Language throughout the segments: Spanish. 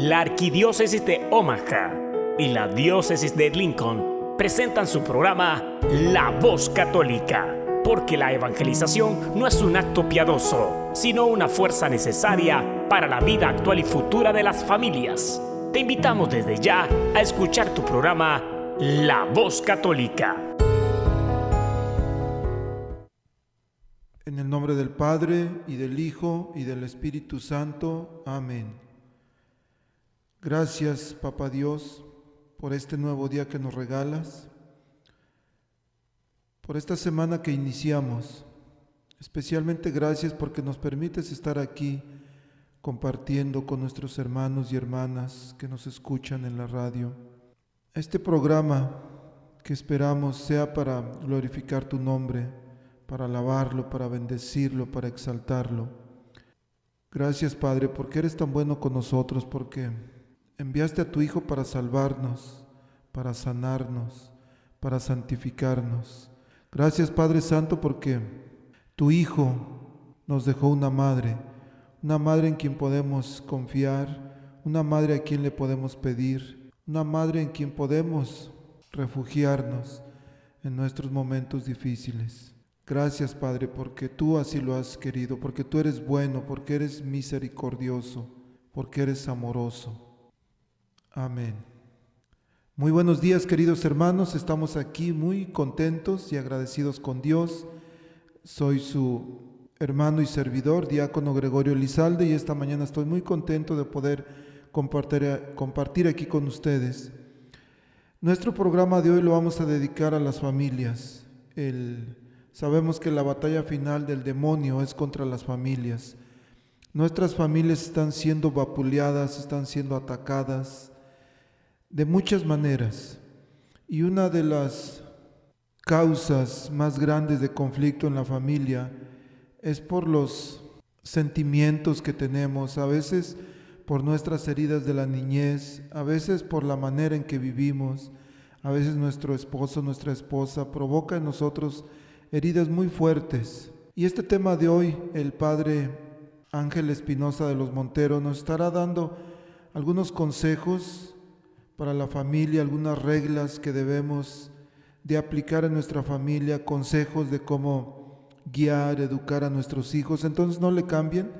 La Arquidiócesis de Omaha y la Diócesis de Lincoln presentan su programa La Voz Católica, porque la evangelización no es un acto piadoso, sino una fuerza necesaria para la vida actual y futura de las familias. Te invitamos desde ya a escuchar tu programa La Voz Católica. En el nombre del Padre y del Hijo y del Espíritu Santo. Amén. Gracias, Papa Dios, por este nuevo día que nos regalas, por esta semana que iniciamos. Especialmente gracias porque nos permites estar aquí compartiendo con nuestros hermanos y hermanas que nos escuchan en la radio. Este programa que esperamos sea para glorificar tu nombre, para alabarlo, para bendecirlo, para exaltarlo. Gracias Padre porque eres tan bueno con nosotros, porque Enviaste a tu Hijo para salvarnos, para sanarnos, para santificarnos. Gracias Padre Santo porque tu Hijo nos dejó una madre, una madre en quien podemos confiar, una madre a quien le podemos pedir, una madre en quien podemos refugiarnos en nuestros momentos difíciles. Gracias Padre porque tú así lo has querido, porque tú eres bueno, porque eres misericordioso, porque eres amoroso. Amén. Muy buenos días queridos hermanos, estamos aquí muy contentos y agradecidos con Dios. Soy su hermano y servidor, diácono Gregorio Lizalde, y esta mañana estoy muy contento de poder compartir, compartir aquí con ustedes. Nuestro programa de hoy lo vamos a dedicar a las familias. El, sabemos que la batalla final del demonio es contra las familias. Nuestras familias están siendo vapuleadas, están siendo atacadas, de muchas maneras. Y una de las causas más grandes de conflicto en la familia es por los sentimientos que tenemos, a veces por nuestras heridas de la niñez, a veces por la manera en que vivimos, a veces nuestro esposo, nuestra esposa provoca en nosotros heridas muy fuertes. Y este tema de hoy, el padre Ángel Espinosa de los Monteros nos estará dando algunos consejos para la familia, algunas reglas que debemos de aplicar en nuestra familia, consejos de cómo guiar, educar a nuestros hijos. Entonces no le cambien,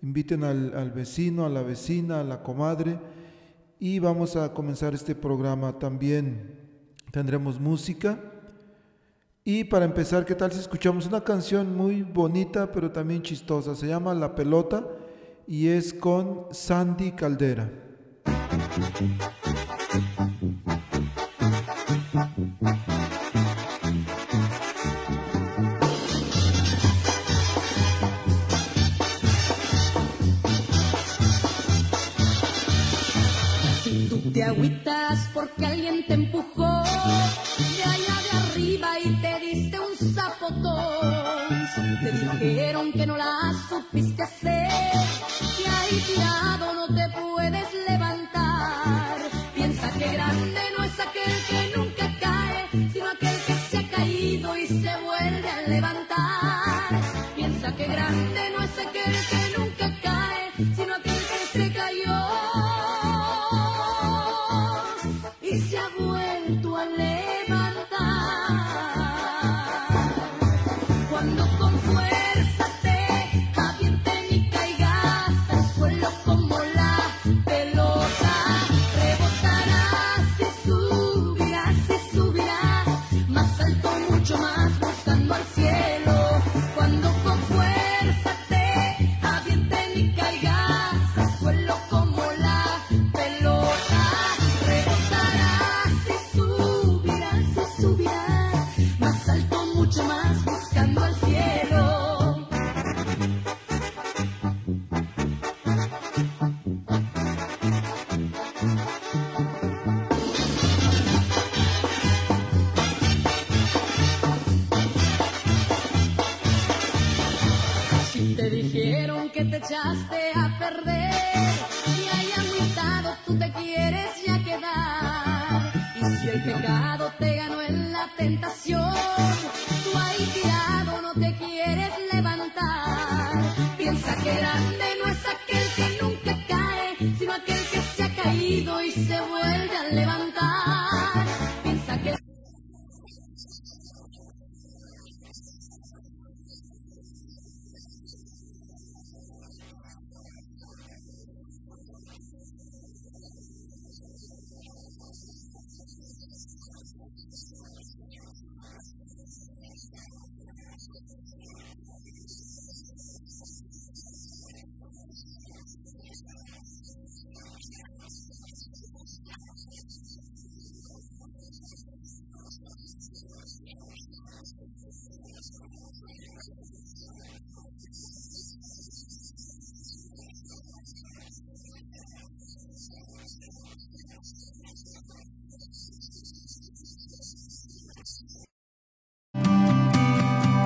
inviten al, vecino, a la vecina, a la comadre y vamos a comenzar este programa. También tendremos música. Y para empezar, ¿qué tal si escuchamos una canción muy bonita pero también chistosa? Se llama La Pelota y es con Sandy Caldera. Te agüitas porque alguien te empujó de allá de arriba y te diste un zapotón, te dijeron que no la supiste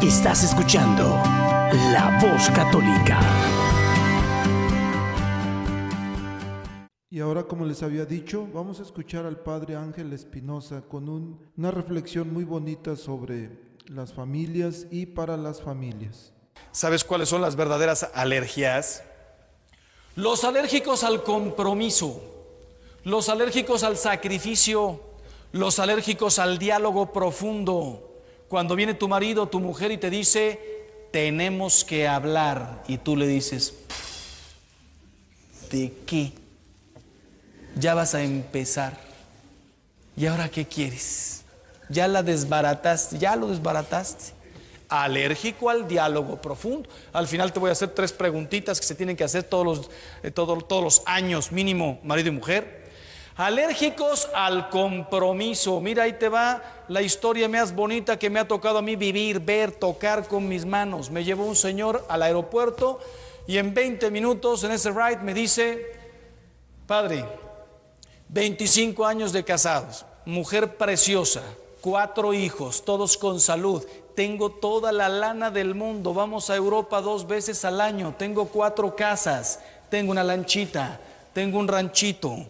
Estás escuchando La Voz Católica. Y ahora, como les había dicho, vamos a escuchar al Padre Ángel Espinosa con una reflexión muy bonita sobre las familias y para las familias. ¿Sabes cuáles son las verdaderas alergias? Los alérgicos al compromiso, los alérgicos al sacrificio, los alérgicos al diálogo profundo. Cuando viene tu marido, tu mujer y te dice, tenemos que hablar, y tú le dices, ¿de qué? Ya vas a empezar. ¿Y ahora qué quieres? Ya la desbarataste, ya lo desbarataste. Alérgico al diálogo profundo. Al final te voy a hacer tres preguntitas que se tienen que hacer todos los, eh, todos los años, mínimo, marido y mujer. Alérgicos al compromiso. Mira, ahí te va la historia más bonita que me ha tocado a mí vivir, ver, tocar con mis manos. Me llevó un señor al aeropuerto y en 20 minutos en ese ride me dice, padre, 25 años de casados, mujer preciosa, cuatro hijos, todos con salud. Tengo toda la lana del mundo. Vamos a Europa dos veces al año. Tengo cuatro casas. Tengo una lanchita. Tengo un ranchito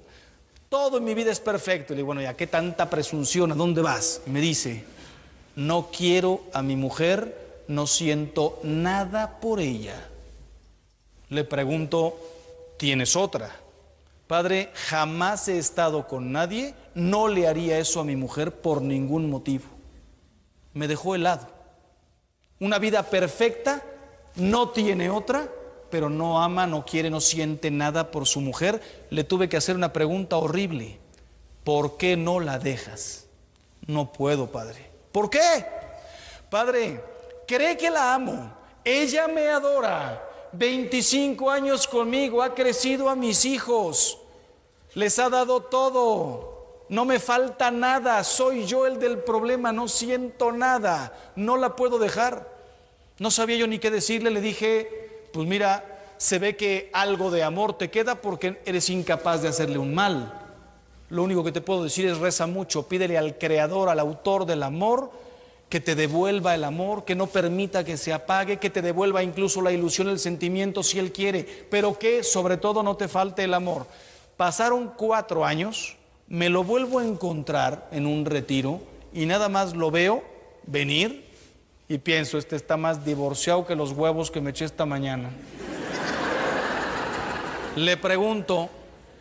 todo en mi vida es perfecto. Le digo, bueno, ya, ¿qué tanta presunción? ¿A dónde vas? Y me dice, no quiero a mi mujer, no siento nada por ella. Le pregunto, ¿tienes otra? Padre, jamás he estado con nadie, no le haría eso a mi mujer por ningún motivo. Me dejó helado. Una vida perfecta, no tiene otra, pero no ama, no quiere, no siente nada por su mujer, le tuve que hacer una pregunta horrible. ¿Por qué no la dejas? No puedo, Padre. ¿Por qué? Padre, cree que la amo. Ella me adora. 25 años conmigo, ha crecido a mis hijos. Les ha dado todo. No me falta nada. Soy yo el del problema. No siento nada. No la puedo dejar. No sabía yo ni qué decirle. Le dije, pues mira, se ve que algo de amor te queda porque eres incapaz de hacerle un mal. Lo único que te puedo decir es reza mucho, pídele al creador, al autor del amor, que te devuelva el amor, que no permita que se apague, que te devuelva incluso la ilusión, el sentimiento si Él quiere, pero que sobre todo no te falte el amor. Pasaron cuatro años, me lo vuelvo a encontrar en un retiro y nada más lo veo venir y pienso, este está más divorciado que los huevos que me eché esta mañana. Le pregunto,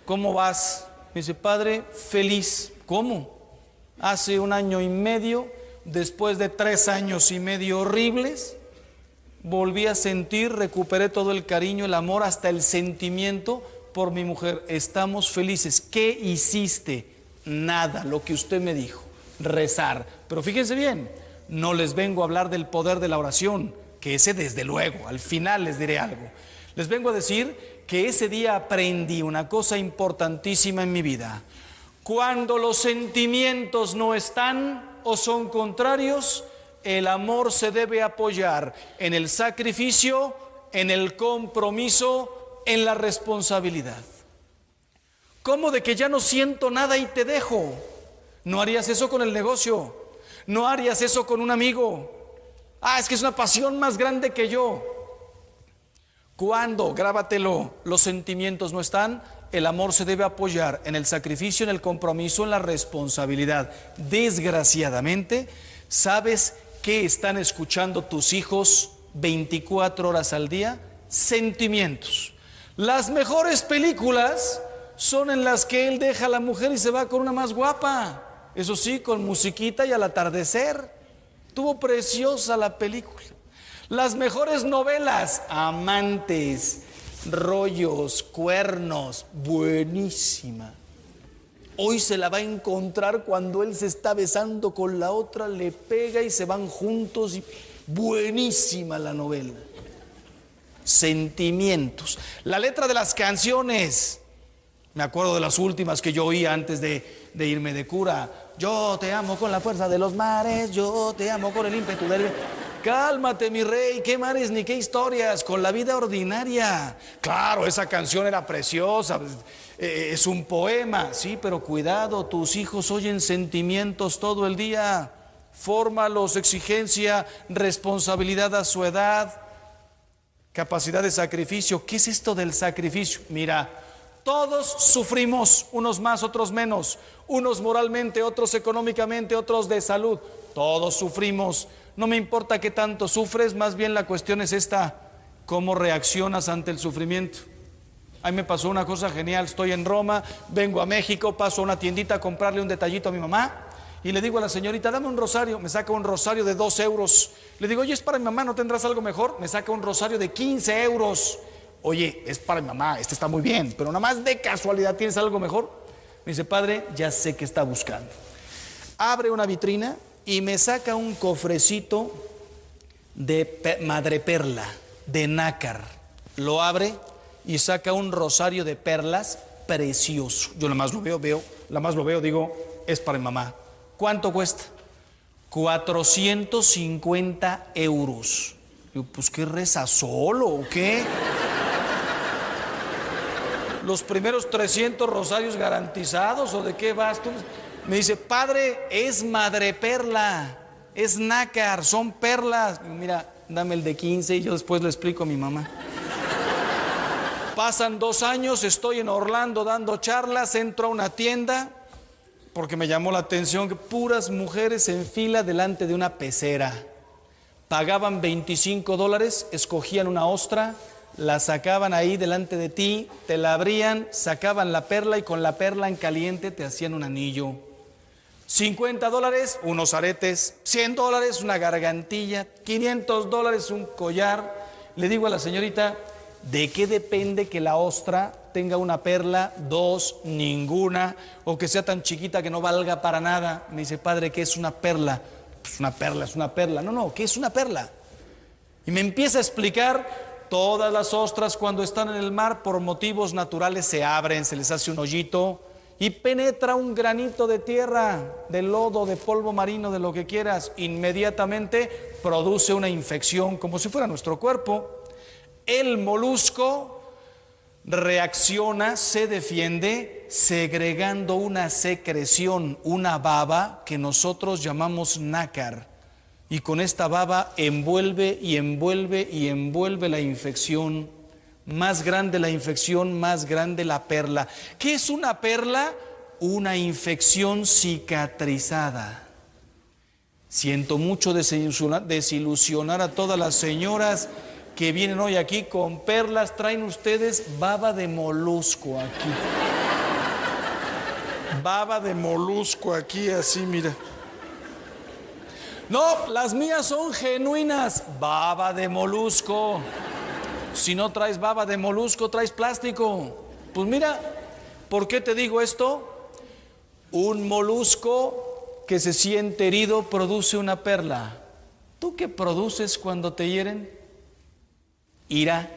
¿cómo vas? Me dice, padre, feliz. ¿Cómo? Hace un año y medio, después de tres años y medio horribles, volví a sentir, recuperé todo el cariño, el amor, hasta el sentimiento por mi mujer. Estamos felices. ¿Qué hiciste? Nada, lo que usted me dijo, rezar. Pero fíjense bien, no les vengo a hablar del poder de la oración, que ese desde luego, al final les diré algo. Les vengo a decir que ese día aprendí una cosa importantísima en mi vida. Cuando los sentimientos no están o son contrarios, el amor se debe apoyar en el sacrificio, en el compromiso, en la responsabilidad. ¿Cómo de que ya no siento nada y te dejo? ¿No harías eso con el negocio? No harías eso con un amigo. Ah, es que es una pasión más grande que yo. Cuando, grábatelo, los sentimientos no están, el amor se debe apoyar en el sacrificio, en el compromiso, en la responsabilidad. Desgraciadamente, ¿sabes qué están escuchando tus hijos 24 horas al día? Sentimientos. Las mejores películas son en las que él deja a la mujer y se va con una más guapa. Eso sí, con musiquita y al atardecer. Tuvo preciosa la película. Las mejores novelas, amantes, rollos, cuernos, buenísima. Hoy se la va a encontrar cuando él se está besando con la otra, le pega y se van juntos. Y... Buenísima la novela. Sentimientos. La letra de las canciones. Me acuerdo de las últimas que yo oí antes de, de irme de cura. Yo te amo con la fuerza de los mares, yo te amo con el ímpetu del... Cálmate, mi rey, qué mares ni qué historias, con la vida ordinaria. Claro, esa canción era preciosa, eh, es un poema, sí, pero cuidado, tus hijos oyen sentimientos todo el día. fórmalos, exigencia, responsabilidad a su edad, capacidad de sacrificio. ¿Qué es esto del sacrificio? Mira, todos sufrimos, unos más, otros menos, unos moralmente, otros económicamente, otros de salud. Todos sufrimos. No me importa qué tanto sufres, más bien la cuestión es esta, ¿cómo reaccionas ante el sufrimiento? A mí me pasó una cosa genial, estoy en Roma, vengo a México, paso a una tiendita a comprarle un detallito a mi mamá y le digo a la señorita, dame un rosario, me saca un rosario de dos euros. Le digo, oye, es para mi mamá, ¿no tendrás algo mejor? Me saca un rosario de 15 euros. Oye, es para mi mamá, este está muy bien, pero nada más de casualidad tienes algo mejor. Me dice, padre, ya sé que está buscando. Abre una vitrina y me saca un cofrecito de madreperla, de nácar. Lo abre y saca un rosario de perlas precioso. Yo nada más lo veo, veo, la más lo veo, digo, es para mi mamá. ¿Cuánto cuesta? 450 euros. Yo, pues qué reza solo o qué. Los primeros 300 rosarios garantizados o de qué vas tú. Me dice, padre, es madreperla, es nácar, son perlas. Mira, dame el de 15 y yo después le explico a mi mamá. Pasan dos años, estoy en Orlando dando charlas, entro a una tienda porque me llamó la atención que puras mujeres en fila delante de una pecera. Pagaban 25 dólares, escogían una ostra, la sacaban ahí delante de ti, te la abrían, sacaban la perla y con la perla en caliente te hacían un anillo. 50 dólares, unos aretes, 100 dólares, una gargantilla, 500 dólares, un collar. Le digo a la señorita, ¿De qué depende que la ostra tenga una perla, dos, ninguna, o que sea tan chiquita que no valga para nada? Me dice, padre, ¿qué es una perla? Pues una perla es una perla. No, no, ¿qué es una perla? Y me empieza a explicar, todas las ostras cuando están en el mar por motivos naturales se abren, se les hace un hoyito y penetra un granito de tierra, de lodo, de polvo marino, de lo que quieras, inmediatamente produce una infección como si fuera nuestro cuerpo el molusco reacciona, se defiende, segregando una secreción, una baba que nosotros llamamos nácar. Y con esta baba envuelve y envuelve y envuelve la infección. Más grande la infección, más grande la perla. ¿Qué es una perla? Una infección cicatrizada. Siento mucho desilusionar, a todas las señoras que vienen hoy aquí con perlas, traen ustedes baba de molusco aquí. Baba de molusco aquí, así, mira. No, las mías son genuinas. Baba de molusco. Si no traes baba de molusco, traes plástico. Pues mira, ¿por qué te digo esto? Un molusco que se siente herido produce una perla. ¿Tú qué produces cuando te hieren? ira,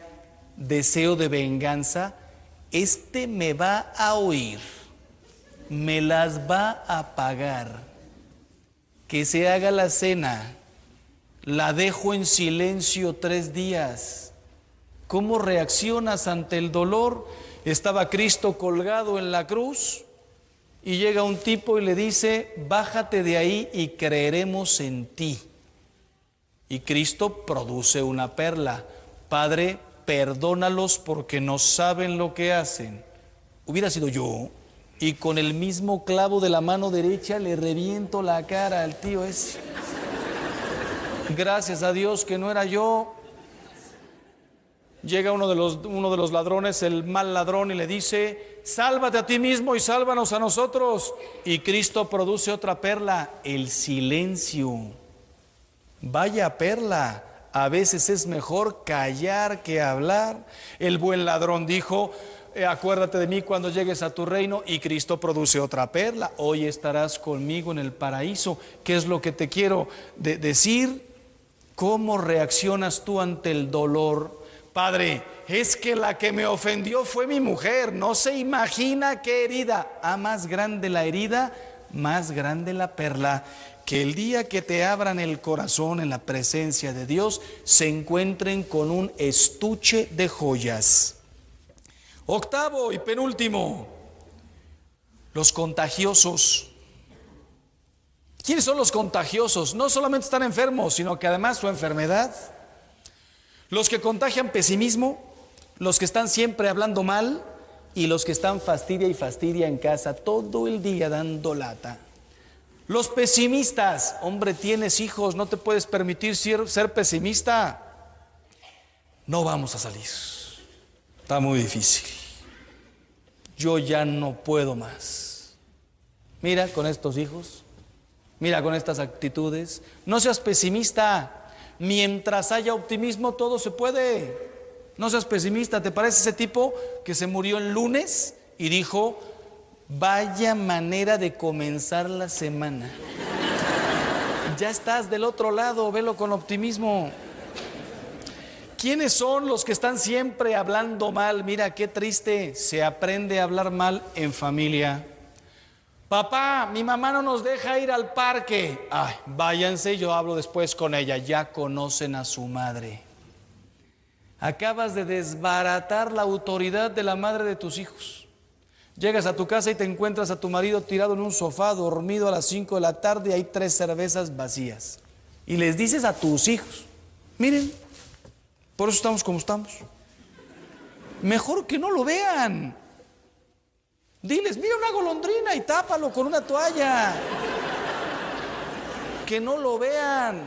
deseo de venganza, este me va a oír, me las va a pagar. Que se haga la cena, la dejo en silencio tres días. ¿Cómo reaccionas ante el dolor? Estaba Cristo colgado en la cruz y llega un tipo y le dice, bájate de ahí y creeremos en ti. Y Cristo produce una perla Padre, perdónalos porque no saben lo que hacen. Hubiera sido yo y con el mismo clavo de la mano derecha le reviento la cara al tío ese. Gracias a Dios que no era yo. Llega uno de los, uno de los ladrones, el mal ladrón, y le dice, sálvate a ti mismo y sálvanos a nosotros. Y Cristo produce otra perla, el silencio. Vaya perla a veces es mejor callar que hablar. El buen ladrón dijo, eh, acuérdate de mí cuando llegues a tu reino y Cristo produce otra perla. Hoy estarás conmigo en el paraíso. ¿Qué es lo que te quiero decir? ¿Cómo reaccionas tú ante el dolor? Padre, es que la que me ofendió fue mi mujer. No se imagina qué herida. A más grande la herida, más grande la perla que el día que te abran el corazón en la presencia de Dios, se encuentren con un estuche de joyas. Octavo y penúltimo, los contagiosos. ¿Quiénes son los contagiosos? No solamente están enfermos, sino que además su enfermedad. Los que contagian pesimismo, los que están siempre hablando mal y los que están fastidia y fastidia en casa todo el día dando lata. Los pesimistas, hombre, tienes hijos, no te puedes permitir ser, pesimista. No vamos a salir. Está muy difícil. Yo ya no puedo más. Mira con estos hijos, mira con estas actitudes. No seas pesimista. Mientras haya optimismo, todo se puede. No seas pesimista. ¿Te parece ese tipo que se murió el lunes y dijo, vaya manera de comenzar la semana? Ya estás del otro lado, velo con optimismo. ¿Quiénes son los que están siempre hablando mal? Mira, qué triste. Se aprende a hablar mal en familia. Papá, mi mamá no nos deja ir al parque. Ay, váyanse, yo hablo después con ella. Ya conocen a su madre. Acabas de desbaratar la autoridad de la madre de tus hijos. Llegas a tu casa y te encuentras a tu marido tirado en un sofá, dormido a las 5 de la tarde y hay tres cervezas vacías. Y les dices a tus hijos, miren, por eso estamos como estamos. Mejor que no lo vean. Diles, mira una golondrina y tápalo con una toalla. Que no lo vean.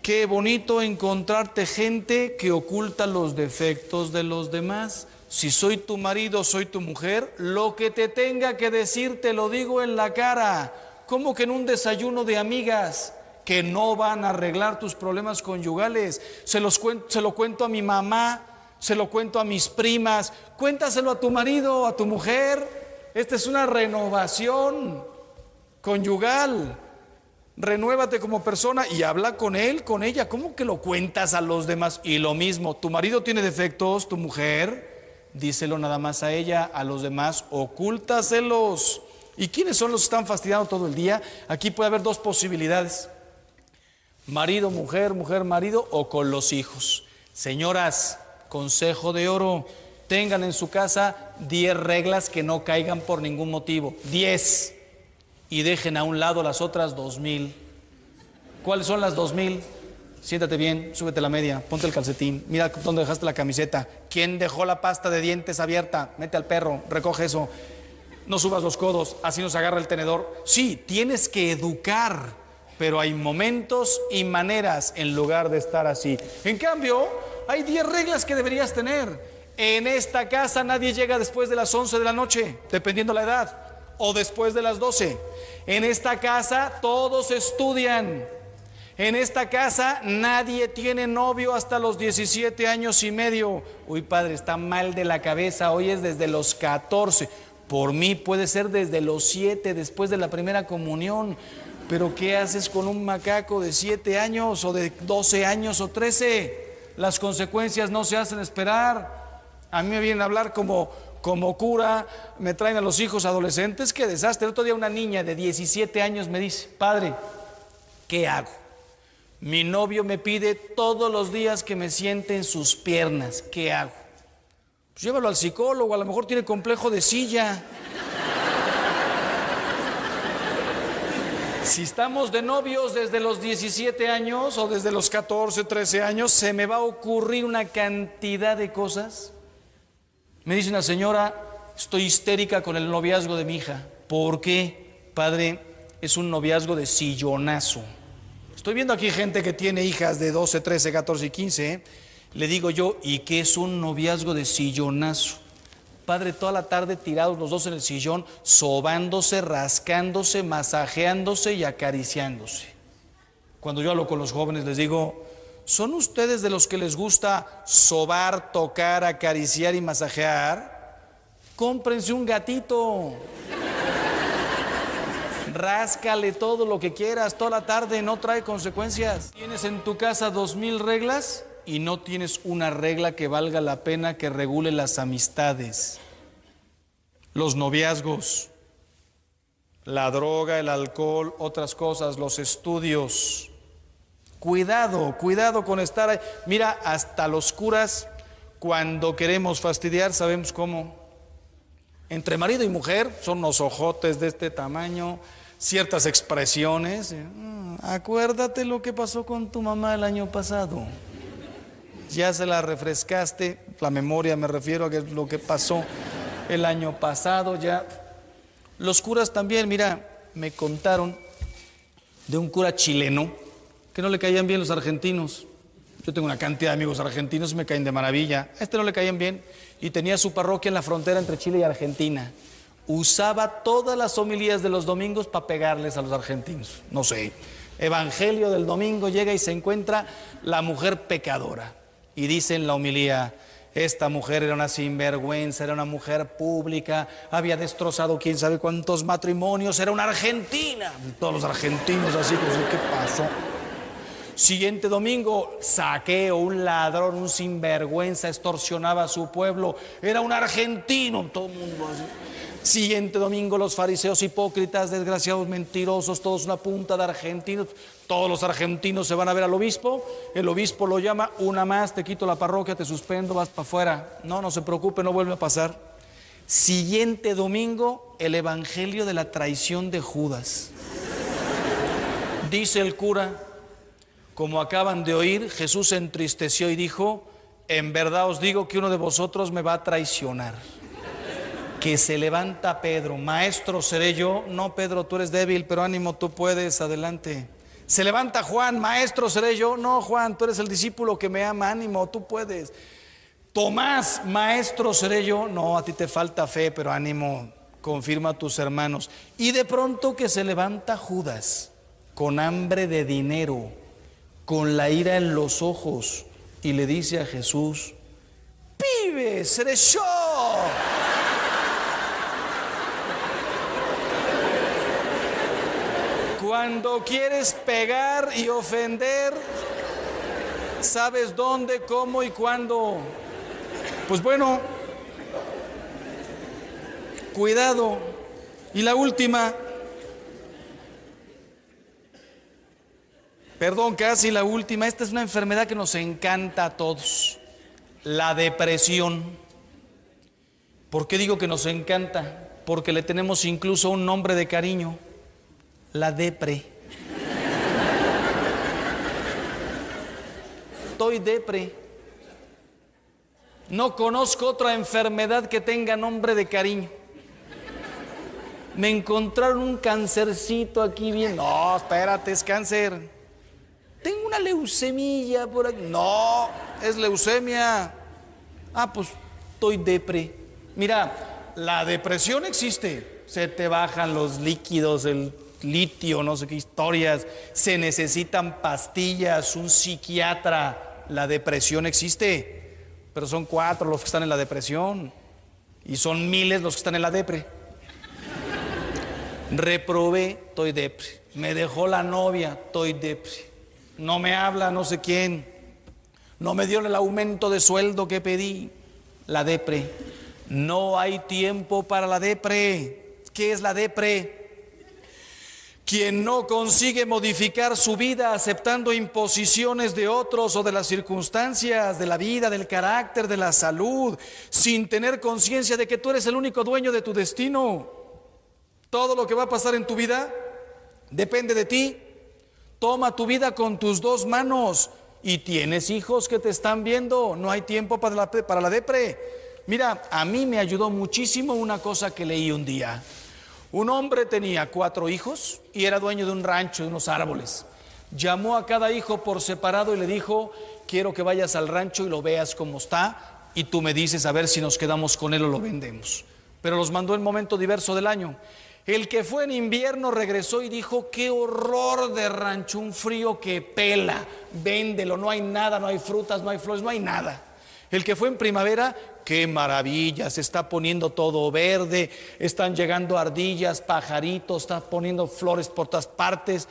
Qué bonito encontrarte gente que oculta los defectos de los demás. Si soy tu marido, soy tu mujer, lo que te tenga que decir te lo digo en la cara. Como que en un desayuno de amigas que no van a arreglar tus problemas conyugales. Se, los se lo cuento a mi mamá, se lo cuento a mis primas, cuéntaselo a tu marido, a tu mujer. Esta es una renovación conyugal renuévate como persona y habla con él, con ella. ¿Cómo que lo cuentas a los demás? Y lo mismo, tu marido tiene defectos, tu mujer, díselo nada más a ella, a los demás, ocúltaselos. ¿Y quiénes son los que están fastidiando todo el día? Aquí puede haber dos posibilidades. Marido, mujer, mujer, marido o con los hijos. Señoras, consejo de oro, tengan en su casa 10 reglas que no caigan por ningún motivo. 10 y dejen a un lado las otras dos mil. ¿Cuáles son las dos mil? Siéntate bien, súbete la media, ponte el calcetín, mira dónde dejaste la camiseta. ¿Quién dejó la pasta de dientes abierta? Mete al perro, recoge eso. No subas los codos, así nos agarra el tenedor. Sí, tienes que educar, pero hay momentos y maneras en lugar de estar así. En cambio, hay 10 reglas que deberías tener. En esta casa nadie llega después de las 11 de la noche, dependiendo la edad o después de las 12. En esta casa todos estudian. En esta casa nadie tiene novio hasta los 17 años y medio. Uy, padre, está mal de la cabeza. Hoy es desde los 14. Por mí puede ser desde los 7, después de la primera comunión. Pero ¿qué haces con un macaco de 7 años o de 12 años o 13? Las consecuencias no se hacen esperar. A mí me vienen a hablar como como cura, me traen a los hijos adolescentes, qué desastre. El otro día una niña de 17 años me dice, padre, ¿qué hago? Mi novio me pide todos los días que me siente en sus piernas, ¿qué hago? Pues llévalo al psicólogo, a lo mejor tiene complejo de silla. Si estamos de novios desde los 17 años o desde los 14, 13 años, se me va a ocurrir una cantidad de cosas me dice una señora, estoy histérica con el noviazgo de mi hija. ¿Por qué? Padre, es un noviazgo de sillonazo. Estoy viendo aquí gente que tiene hijas de 12, 13, 14 y 15. ¿eh? Le digo yo, ¿y qué es un noviazgo de sillonazo? Padre, toda la tarde tirados los dos en el sillón, sobándose, rascándose, masajeándose y acariciándose. Cuando yo hablo con los jóvenes les digo, ¿Son ustedes de los que les gusta sobar, tocar, acariciar y masajear? Cómprense un gatito. Ráscale todo lo que quieras toda la tarde, no trae consecuencias. Tienes en tu casa dos mil reglas y no tienes una regla que valga la pena que regule las amistades, los noviazgos, la droga, el alcohol, otras cosas, los estudios. Cuidado, cuidado con estar ahí. Mira, hasta los curas, cuando queremos fastidiar, sabemos cómo. Entre marido y mujer son los ojotes de este tamaño, ciertas expresiones. "Mm, Acuérdate lo que pasó con tu mamá el año pasado. Ya se la refrescaste, la memoria me refiero a lo que pasó el año pasado ya. Los curas también, mira, me contaron de un cura chileno que no le caían bien los argentinos. Yo tengo una cantidad de amigos argentinos y me caen de maravilla. A este no le caían bien y tenía su parroquia en la frontera entre Chile y Argentina. Usaba todas las homilías de los domingos para pegarles a los argentinos. No sé. Evangelio del domingo llega y se encuentra la mujer pecadora. Y dice en la homilía, esta mujer era una sinvergüenza, era una mujer pública, había destrozado quién sabe cuántos matrimonios, era una argentina. Todos los argentinos así, pues, ¿qué pasó? Siguiente domingo, saqueo, un ladrón, un sinvergüenza, extorsionaba a su pueblo. Era un argentino, todo el mundo así. Siguiente domingo, los fariseos hipócritas, desgraciados, mentirosos, todos una punta de argentinos. Todos los argentinos se van a ver al obispo. El obispo lo llama, una más, te quito la parroquia, te suspendo, vas para afuera. No, no se preocupe, no vuelve a pasar. Siguiente domingo, el evangelio de la traición de Judas. Dice el cura, como acaban de oír, Jesús se entristeció y dijo, en verdad os digo que uno de vosotros me va a traicionar. Que se levanta Pedro, maestro seré yo, no Pedro, tú eres débil, pero ánimo, tú puedes, adelante. Se levanta Juan, maestro seré yo, no Juan, tú eres el discípulo que me ama, ánimo, tú puedes. Tomás, maestro seré yo, no, a ti te falta fe, pero ánimo, confirma a tus hermanos. Y de pronto que se levanta Judas, con hambre de dinero, con la ira en los ojos y le dice a Jesús, pibe, seré yo. Cuando quieres pegar y ofender, sabes dónde, cómo y cuándo. Pues bueno, cuidado. Y la última, Perdón, casi la última. Esta es una enfermedad que nos encanta a todos. La depresión. ¿Por qué digo que nos encanta? Porque le tenemos incluso un nombre de cariño. La depre. Estoy depre. No conozco otra enfermedad que tenga nombre de cariño. Me encontraron un cancercito aquí bien. No, espérate, es cáncer. Tengo una leucemia por aquí. No, es leucemia. Ah, pues estoy depre. Mira, la depresión existe. Se te bajan los líquidos, el litio, no sé qué historias. Se necesitan pastillas, un psiquiatra. La depresión existe. Pero son cuatro los que están en la depresión. Y son miles los que están en la depre. Reprobé, estoy depre. Me dejó la novia, estoy depre no me habla no sé quién, no me dio el aumento de sueldo que pedí, la depre. No hay tiempo para la depre. ¿Qué es la depre? Quien no consigue modificar su vida aceptando imposiciones de otros o de las circunstancias, de la vida, del carácter, de la salud, sin tener conciencia de que tú eres el único dueño de tu destino. Todo lo que va a pasar en tu vida depende de ti. Toma tu vida con tus dos manos y tienes hijos que te están viendo. No hay tiempo para la, para la depre. Mira, a mí me ayudó muchísimo una cosa que leí un día. Un hombre tenía cuatro hijos y era dueño de un rancho, de unos árboles. Llamó a cada hijo por separado y le dijo, quiero que vayas al rancho y lo veas cómo está y tú me dices a ver si nos quedamos con él o lo vendemos. Pero los mandó en momento diverso del año. El que fue en invierno regresó y dijo, qué horror de rancho, un frío que pela, véndelo, no hay nada, no hay frutas, no hay flores, no hay nada. El que fue en primavera, qué maravilla, se está poniendo todo verde, están llegando ardillas, pajaritos, está poniendo flores por todas partes.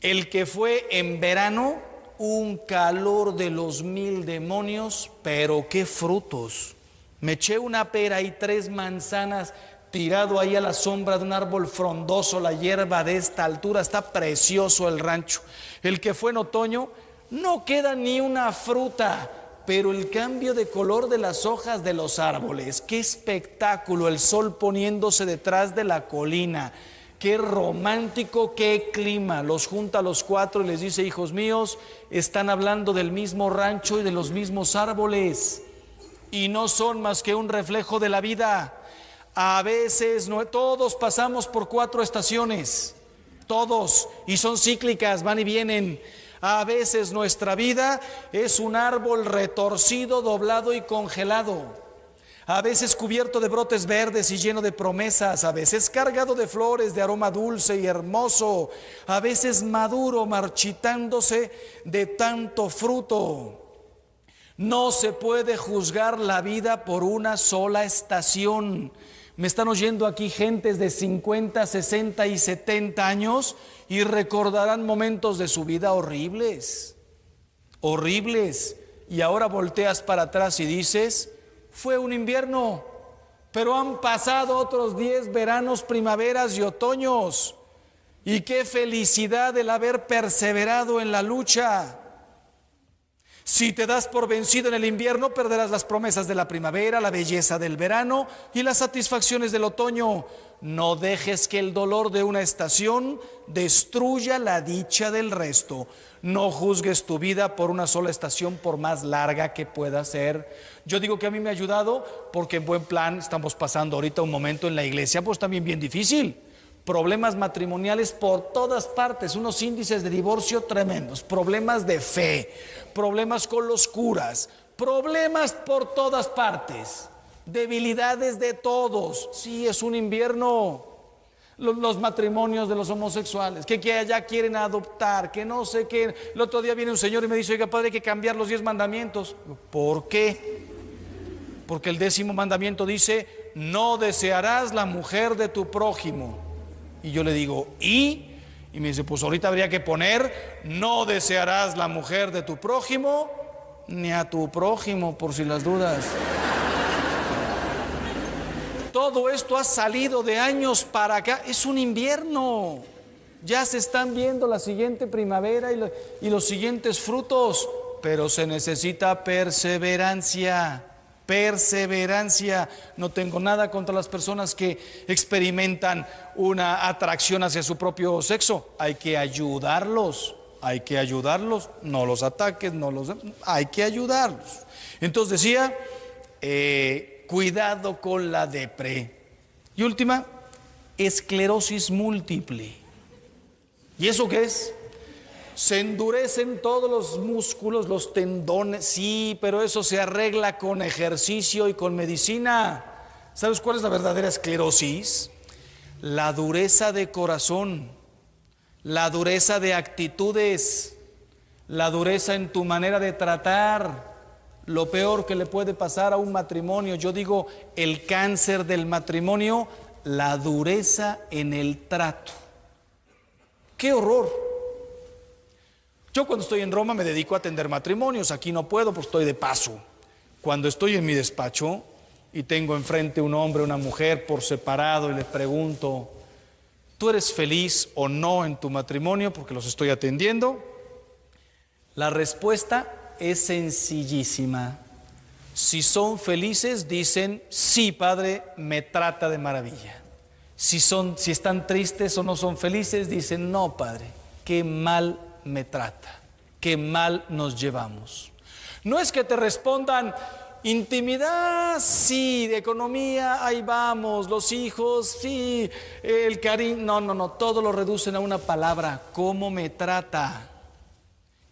El que fue en verano, un calor de los mil demonios, pero qué frutos. Me eché una pera y tres manzanas tirado ahí a la sombra de un árbol frondoso, la hierba de esta altura, está precioso el rancho. El que fue en otoño, no queda ni una fruta, pero el cambio de color de las hojas de los árboles, qué espectáculo, el sol poniéndose detrás de la colina, Qué romántico, qué clima. Los junta a los cuatro y les dice, hijos míos, están hablando del mismo rancho y de los mismos árboles. Y no son más que un reflejo de la vida. A veces no, todos pasamos por cuatro estaciones, todos, y son cíclicas, van y vienen. A veces nuestra vida es un árbol retorcido, doblado y congelado a veces cubierto de brotes verdes y lleno de promesas, a veces cargado de flores de aroma dulce y hermoso, a veces maduro, marchitándose de tanto fruto. No se puede juzgar la vida por una sola estación. Me están oyendo aquí gentes de 50, 60 y 70 años y recordarán momentos de su vida horribles, horribles. Y ahora volteas para atrás y dices, fue un invierno, pero han pasado otros 10 veranos, primaveras y otoños. Y qué felicidad el haber perseverado en la lucha. Si te das por vencido en el invierno, perderás las promesas de la primavera, la belleza del verano y las satisfacciones del otoño. No dejes que el dolor de una estación destruya la dicha del resto. No juzgues tu vida por una sola estación, por más larga que pueda ser. Yo digo que a mí me ha ayudado porque en buen plan estamos pasando ahorita un momento en la iglesia, pues también bien difícil. Problemas matrimoniales por todas partes, unos índices de divorcio tremendos, problemas de fe, problemas con los curas, problemas por todas partes, debilidades de todos. Sí, es un invierno los, matrimonios de los homosexuales, que, que ya quieren adoptar, que no sé qué. El otro día viene un señor y me dice, oiga, padre, hay que cambiar los diez mandamientos. ¿Por qué? Porque el décimo mandamiento dice, no desearás la mujer de tu prójimo. Y yo le digo, ¿y? Y me dice, pues ahorita habría que poner, no desearás la mujer de tu prójimo, ni a tu prójimo, por si las dudas. Todo esto ha salido de años para acá. Es un invierno. Ya se están viendo la siguiente primavera y, los siguientes frutos. Pero se necesita perseverancia. Perseverancia. No tengo nada contra las personas que experimentan una atracción hacia su propio sexo. Hay que ayudarlos. Hay que ayudarlos. No los ataques, no los. Hay que ayudarlos. Entonces decía. Eh, cuidado con la depre. Y última, esclerosis múltiple. ¿Y eso qué es? Se endurecen todos los músculos, los tendones, sí, pero eso se arregla con ejercicio y con medicina. ¿Sabes cuál es la verdadera esclerosis? La dureza de corazón, la dureza de actitudes, la dureza en tu manera de tratar, lo peor que le puede pasar a un matrimonio. Yo digo el cáncer del matrimonio, la dureza en el trato. ¡Qué horror! Yo cuando estoy en Roma me dedico a atender matrimonios, aquí no puedo, pues estoy de paso. Cuando estoy en mi despacho y tengo enfrente un hombre, una mujer por separado y les pregunto, ¿tú eres feliz o no en tu matrimonio porque los estoy atendiendo? La respuesta es sencillísima. Si son felices, dicen, sí, Padre, me trata de maravilla. Si, son, si están tristes o no son felices, dicen, no, Padre, qué mal me trata, qué mal nos llevamos. No es que te respondan, intimidad, sí, de economía, ahí vamos, los hijos, sí, el cariño, no, no, no, todo lo reducen a una palabra, ¿cómo me trata?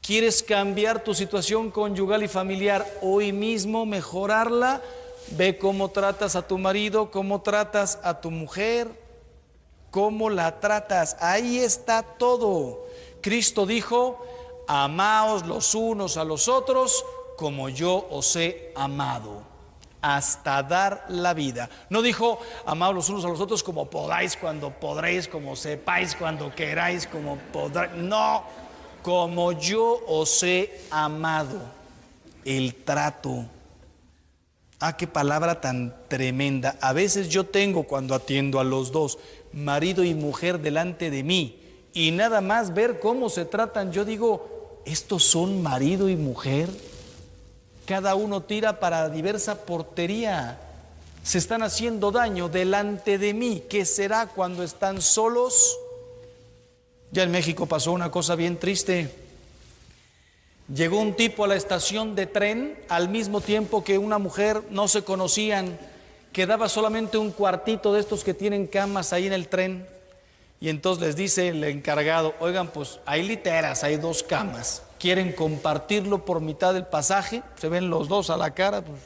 ¿Quieres cambiar tu situación conyugal y familiar hoy mismo, mejorarla? Ve cómo tratas a tu marido, cómo tratas a tu mujer, cómo la tratas. Ahí está todo. Cristo dijo, amaos los unos a los otros como yo os he amado, hasta dar la vida. No dijo, amaos los unos a los otros como podáis, cuando podréis, como sepáis, cuando queráis, como podráis. No como yo os he amado, el trato. Ah, qué palabra tan tremenda. A veces yo tengo cuando atiendo a los dos, marido y mujer delante de mí, y nada más ver cómo se tratan, yo digo, ¿estos son marido y mujer? Cada uno tira para diversa portería. se están haciendo daño delante de mí. ¿Qué será cuando están solos? Ya en México pasó una cosa bien triste. Llegó un tipo a la estación de tren al mismo tiempo que una mujer, no se conocían, quedaba solamente un cuartito de estos que tienen camas ahí en el tren. Y entonces les dice el encargado, oigan, pues hay literas, hay dos camas, quieren compartirlo por mitad del pasaje, se ven los dos a la cara, pues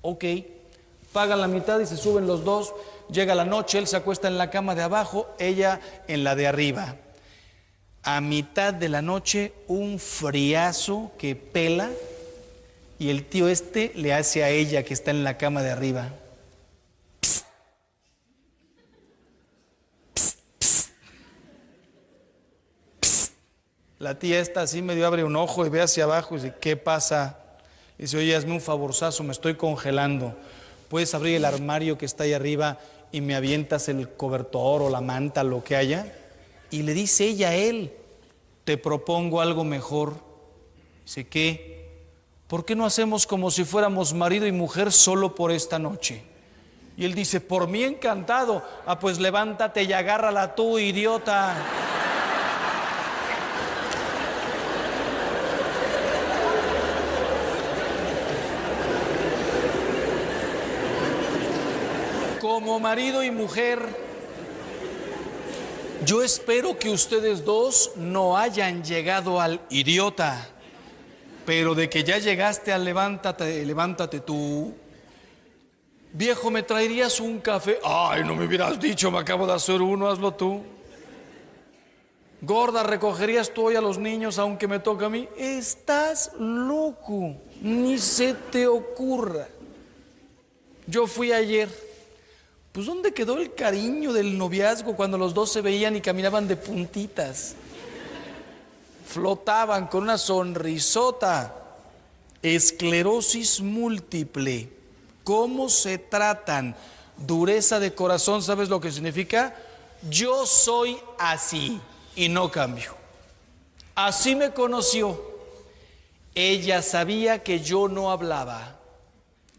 ok, pagan la mitad y se suben los dos, llega la noche, él se acuesta en la cama de abajo, ella en la de arriba. A mitad de la noche un friazo que pela y el tío este le hace a ella que está en la cama de arriba. La tía está así medio abre un ojo y ve hacia abajo y dice, ¿qué pasa? Y dice, oye, hazme un favorzazo, me estoy congelando. ¿Puedes abrir el armario que está ahí arriba y me avientas el cobertor o la manta, lo que haya? Y le dice ella a él, te propongo algo mejor. Dice, ¿qué? ¿Por qué no hacemos como si fuéramos marido y mujer solo por esta noche? Y él dice, por mí encantado. Ah, pues levántate y agárrala tú, idiota. Como marido y mujer yo espero que ustedes dos no hayan llegado al idiota, pero de que ya llegaste al levántate, levántate tú. Viejo, ¿me traerías un café? Ay, no me hubieras dicho, me acabo de hacer uno, hazlo tú. Gorda, ¿recogerías tú hoy a los niños aunque me toque a mí? Estás loco, ni se te ocurra. Yo fui ayer pues ¿dónde quedó el cariño del noviazgo cuando los dos se veían y caminaban de puntitas? Flotaban con una sonrisota. Esclerosis múltiple. ¿Cómo se tratan? Dureza de corazón, ¿sabes lo que significa? Yo soy así y no cambio. Así me conoció. Ella sabía que yo no hablaba.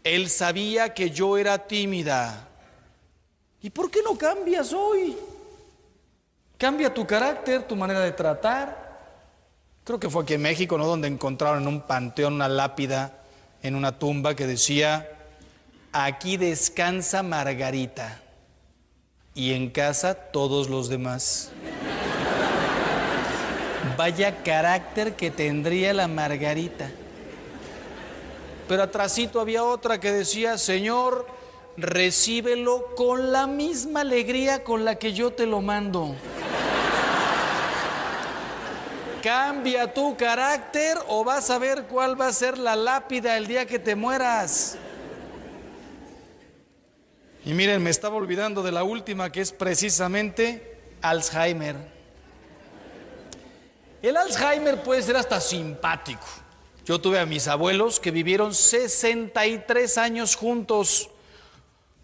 Él sabía que yo era tímida. ¿Y por qué no cambias hoy? Cambia tu carácter, tu manera de tratar. Creo que fue aquí en México, ¿no? Donde encontraron en un panteón una lápida en una tumba que decía, aquí descansa Margarita y en casa todos los demás. Vaya carácter que tendría la Margarita. Pero atrásito había otra que decía, Señor, recíbelo con la misma alegría con la que yo te lo mando. Cambia tu carácter o vas a ver cuál va a ser la lápida el día que te mueras. Y miren, me estaba olvidando de la última que es precisamente Alzheimer. El Alzheimer puede ser hasta simpático. Yo tuve a mis abuelos que vivieron 63 años juntos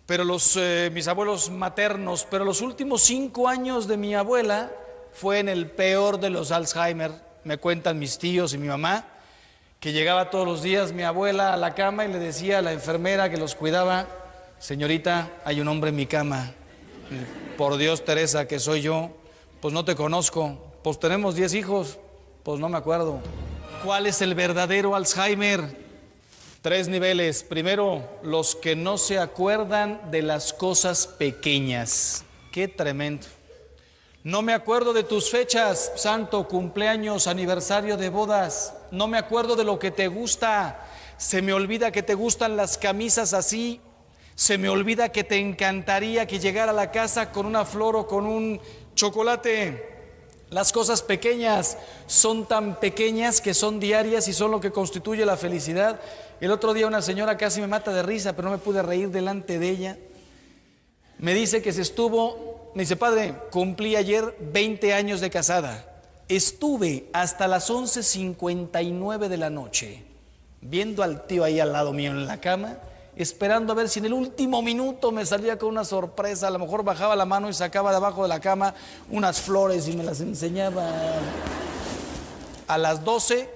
pero los, eh, mis abuelos maternos, pero los últimos cinco años de mi abuela fue en el peor de los Alzheimer, me cuentan mis tíos y mi mamá, que llegaba todos los días mi abuela a la cama y le decía a la enfermera que los cuidaba, señorita, hay un hombre en mi cama, por Dios Teresa, que soy yo, pues no te conozco, pues tenemos diez hijos, pues no me acuerdo. ¿Cuál es el verdadero Alzheimer? Tres niveles. Primero, los que no se acuerdan de las cosas pequeñas. Qué tremendo. No me acuerdo de tus fechas, santo, cumpleaños, aniversario de bodas. No me acuerdo de lo que te gusta. Se me olvida que te gustan las camisas así. Se me olvida que te encantaría que llegara a la casa con una flor o con un chocolate. Las cosas pequeñas son tan pequeñas que son diarias y son lo que constituye la felicidad. El otro día una señora casi me mata de risa, pero no me pude reír delante de ella. Me dice que se estuvo, me dice, padre, cumplí ayer 20 años de casada. Estuve hasta las 11.59 de la noche viendo al tío ahí al lado mío en la cama esperando a ver si en el último minuto me salía con una sorpresa. A lo mejor bajaba la mano y sacaba de abajo de la cama unas flores y me las enseñaba. A las 12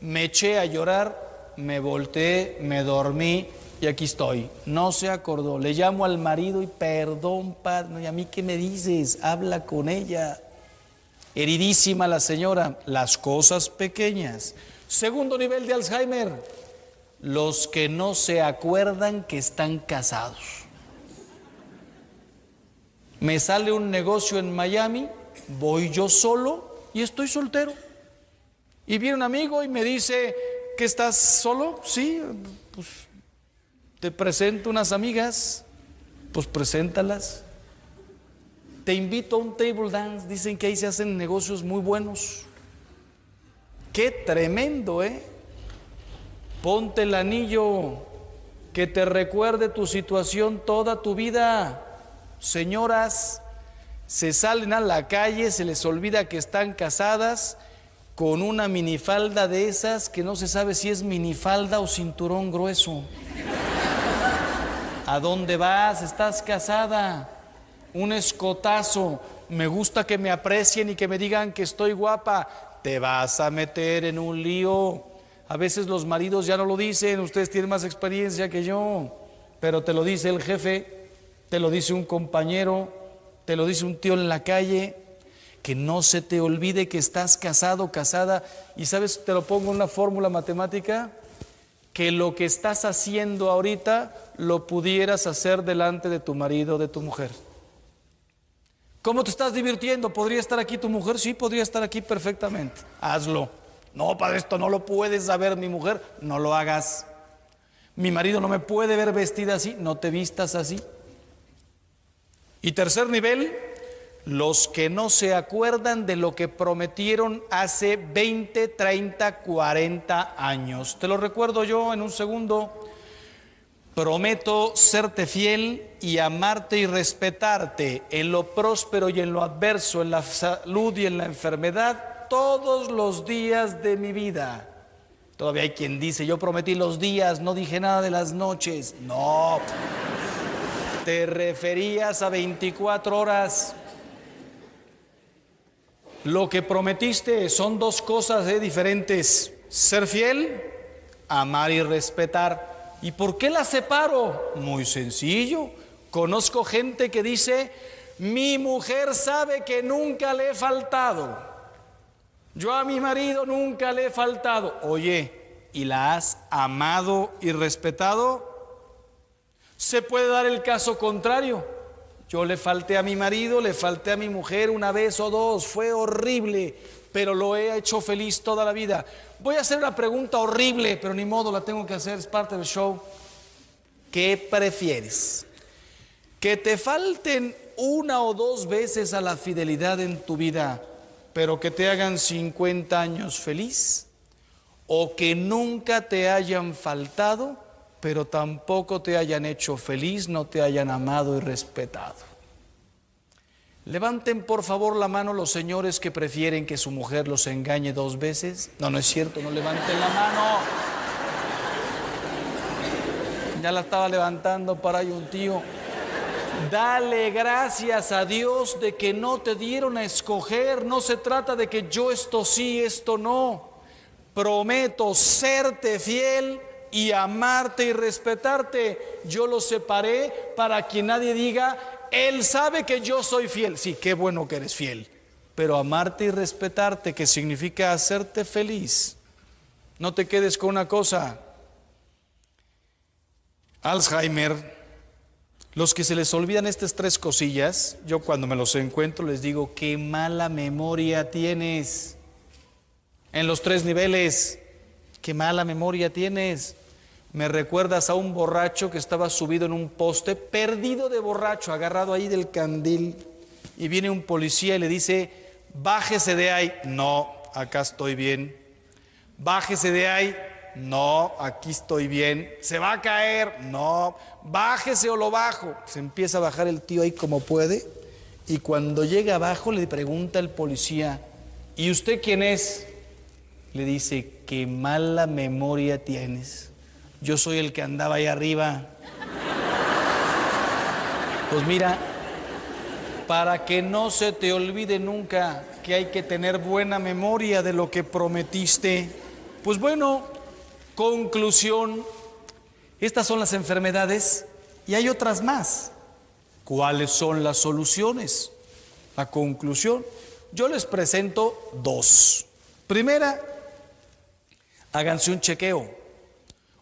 me eché a llorar, me volteé, me dormí y aquí estoy. No se acordó. Le llamo al marido y perdón, padre. ¿Y a mí qué me dices? Habla con ella. Heridísima la señora. Las cosas pequeñas. Segundo nivel de Alzheimer. Los que no se acuerdan que están casados. Me sale un negocio en Miami, voy yo solo y estoy soltero. Y viene un amigo y me dice, ¿que estás solo? Sí, pues te presento unas amigas, pues preséntalas. Te invito a un table dance, dicen que ahí se hacen negocios muy buenos. Qué tremendo, ¿eh? Ponte el anillo que te recuerde tu situación toda tu vida. Señoras, se salen a la calle, se les olvida que están casadas con una minifalda de esas que no se sabe si es minifalda o cinturón grueso. ¿A dónde vas? ¿Estás casada? Un escotazo. Me gusta que me aprecien y que me digan que estoy guapa. Te vas a meter en un lío. A veces los maridos ya no lo dicen, ustedes tienen más experiencia que yo, pero te lo dice el jefe, te lo dice un compañero, te lo dice un tío en la calle. Que no se te olvide que estás casado, casada. Y sabes, te lo pongo en una fórmula matemática que lo que estás haciendo ahorita lo pudieras hacer delante de tu marido, de tu mujer. ¿Cómo te estás divirtiendo? ¿Podría estar aquí tu mujer? Sí, podría estar aquí perfectamente. Hazlo. No, para esto no lo puedes saber mi mujer. No lo hagas. Mi marido no me puede ver vestida así. No te vistas así. Y tercer nivel, los que no se acuerdan de lo que prometieron hace 20, 30, 40 años. Te lo recuerdo yo en un segundo. Prometo serte fiel y amarte y respetarte en lo próspero y en lo adverso, en la salud y en la enfermedad, todos los días de mi vida. Todavía hay quien dice, yo prometí los días, no dije nada de las noches. No, te referías a 24 horas. Lo que prometiste son dos cosas diferentes. Ser fiel, amar y respetar. ¿Y por qué las separo? Muy sencillo. Conozco gente que dice, mi mujer sabe que nunca le he faltado. Yo a mi marido nunca le he faltado. Oye, ¿y la has amado y respetado? Se puede dar el caso contrario. Yo le falté a mi marido, le falté a mi mujer una vez o dos, fue horrible, pero lo he hecho feliz toda la vida. Voy a hacer una pregunta horrible, pero ni modo, la tengo que hacer, es parte del show. ¿Qué prefieres? ¿Que te falten una o dos veces a la fidelidad en tu vida, pero que te hagan 50 años feliz? ¿O que nunca te hayan faltado? pero tampoco te hayan hecho feliz, no te hayan amado y respetado. Levanten por favor la mano los señores que prefieren que su mujer los engañe dos veces. No, no es cierto, no levanten la mano. Ya la estaba levantando para ahí un tío. Dale gracias a Dios de que no te dieron a escoger. No se trata de que yo esto sí, esto no. Prometo serte fiel y amarte y respetarte. Yo lo separé para que nadie diga, Él sabe que yo soy fiel. Sí, qué bueno que eres fiel. Pero amarte y respetarte, que significa hacerte feliz. No te quedes con una cosa. Alzheimer, los que se les olvidan estas tres cosillas, yo cuando me los encuentro les digo, qué mala memoria tienes. En los tres niveles, qué mala memoria tienes. Me recuerdas a un borracho que estaba subido en un poste, perdido de borracho, agarrado ahí del candil, y viene un policía y le dice, bájese de ahí. No, acá estoy bien. Bájese de ahí. No, aquí estoy bien. Se va a caer. No, bájese o lo bajo. Se empieza a bajar el tío ahí como puede. Y cuando llega abajo le pregunta el policía, ¿y usted quién es? Le dice, qué mala memoria tienes. Yo soy el que andaba ahí arriba. Pues mira, para que no se te olvide nunca que hay que tener buena memoria de lo que prometiste. Pues bueno, conclusión, Estas son las enfermedades y hay otras más. ¿Cuáles son las soluciones? La conclusión. Yo les presento dos. Primera, háganse un chequeo.